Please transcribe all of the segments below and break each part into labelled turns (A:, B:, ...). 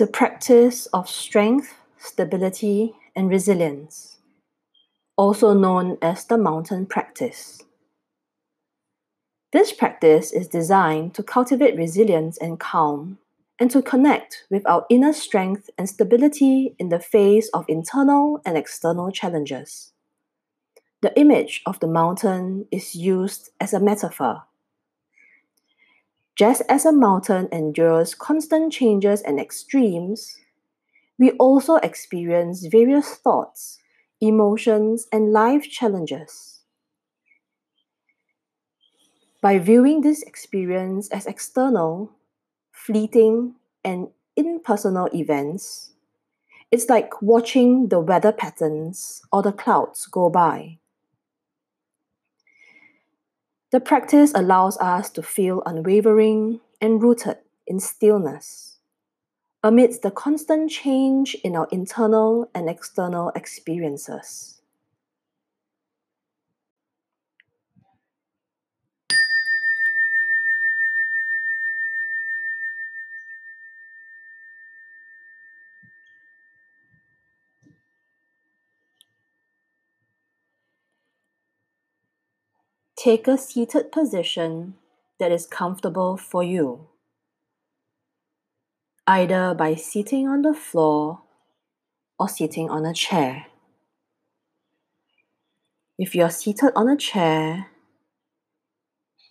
A: the practice of strength, stability, and resilience, also known as the mountain practice. This practice is designed to cultivate resilience and calm and to connect with our inner strength and stability in the face of internal and external challenges. The image of the mountain is used as a metaphor. Just as a mountain endures constant changes and extremes, we also experience various thoughts, emotions, and life challenges. By viewing this experience as external, fleeting, and impersonal events, it's like watching the weather patterns or the clouds go by. The practice allows us to feel unwavering and rooted in stillness amidst the constant change in our internal and external experiences. Take a seated position that is comfortable for you, either by sitting on the floor or sitting on a chair. If you're seated on a chair,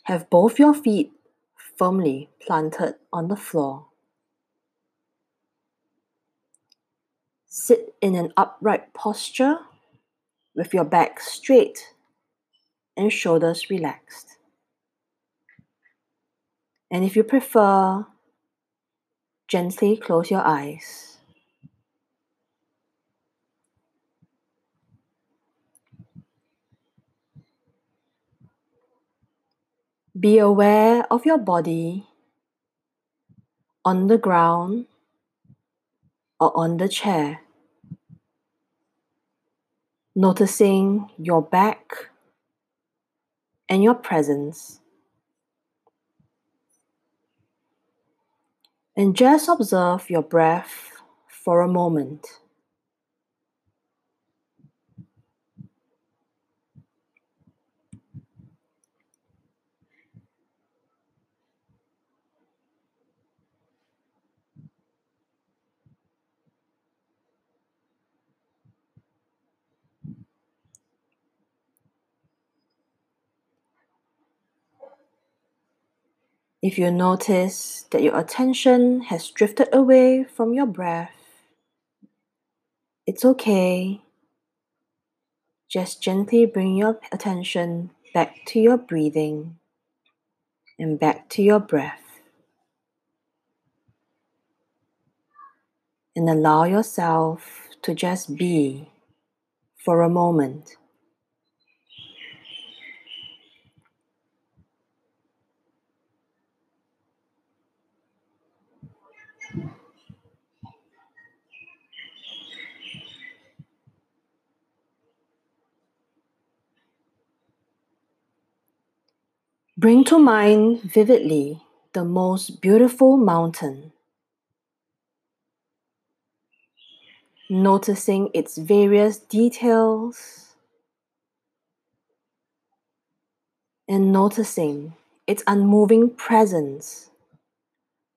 A: have both your feet firmly planted on the floor. Sit in an upright posture with your back straight and shoulders relaxed. And if you prefer, gently close your eyes. Be aware of your body on the ground or on the chair. Noticing your back and your presence. And just observe your breath for a moment. If you notice that your attention has drifted away from your breath, it's okay. Just gently bring your attention back to your breathing and back to your breath. And allow yourself to just be for a moment. Bring to mind vividly the most beautiful mountain. Noticing its various details and noticing its unmoving presence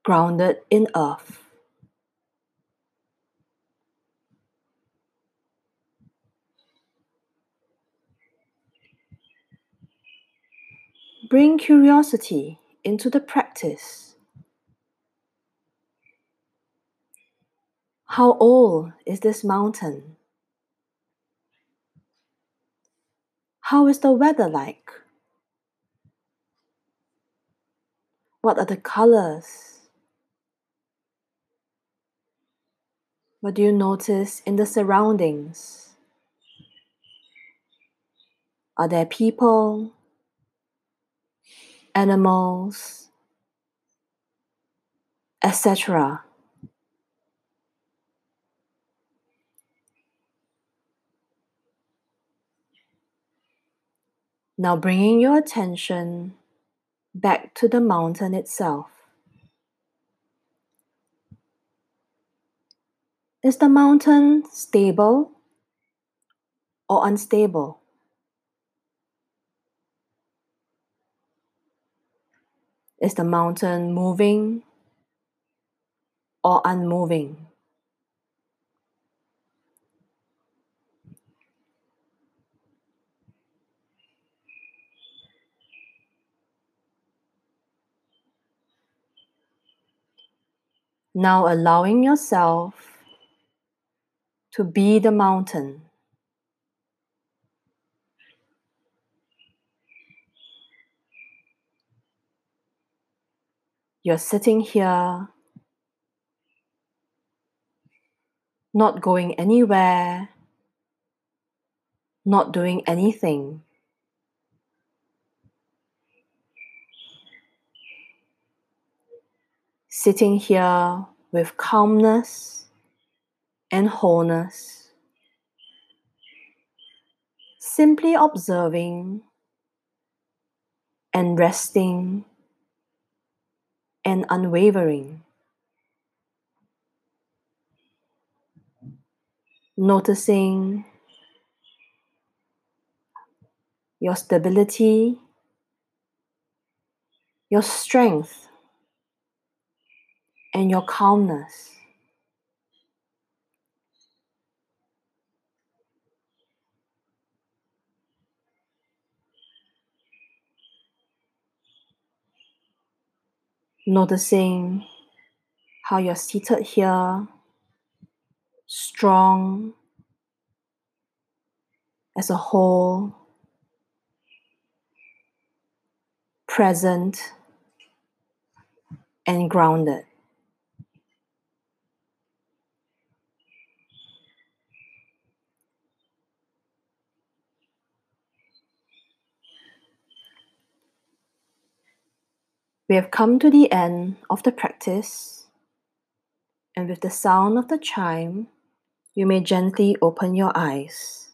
A: grounded in earth. Bring curiosity into the practice. How old is this mountain? How is the weather like? What are the colors? What do you notice in the surroundings? Are there people? Animals, etc. Now bringing your attention back to the mountain itself. Is the mountain stable or unstable? Is the mountain moving or unmoving? Now allowing yourself to be the mountain. You're sitting here, not going anywhere, not doing anything. Sitting here with calmness and wholeness, simply observing and resting and unwavering. Noticing your stability, your strength, and your calmness. Noticing how you're seated here, strong. As a whole, present, and grounded. We have come to the end of the practice, and with the sound of the chime, you may gently open your eyes.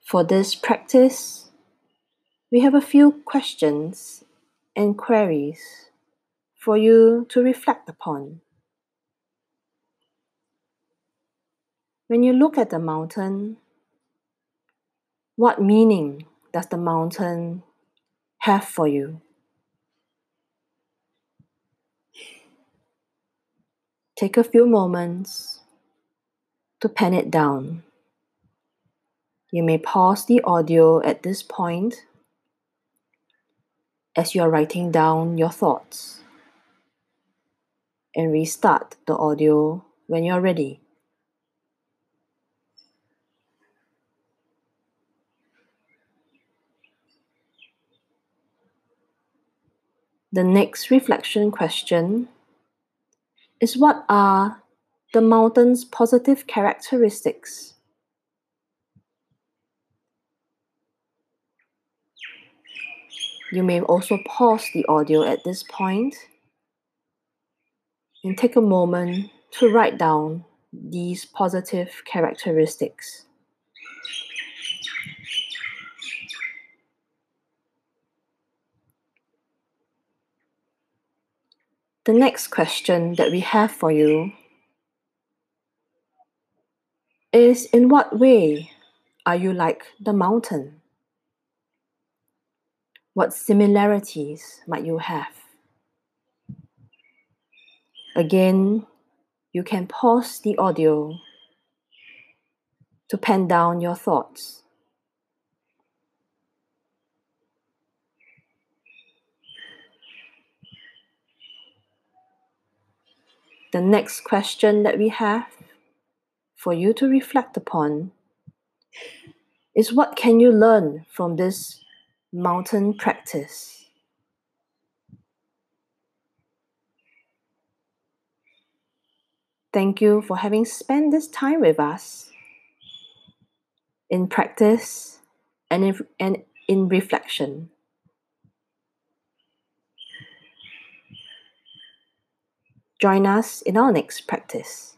A: For this practice, we have a few questions and queries for you to reflect upon. When you look at the mountain, what meaning does the mountain have for you? Take a few moments to pen it down. You may pause the audio at this point as you are writing down your thoughts and restart the audio when you're ready. The next reflection question is What are the mountain's positive characteristics? You may also pause the audio at this point and take a moment to write down these positive characteristics. The next question that we have for you is In what way are you like the mountain? What similarities might you have? Again, you can pause the audio to pen down your thoughts. The next question that we have for you to reflect upon is what can you learn from this mountain practice? Thank you for having spent this time with us in practice and in, and in reflection. Join us in our next practice.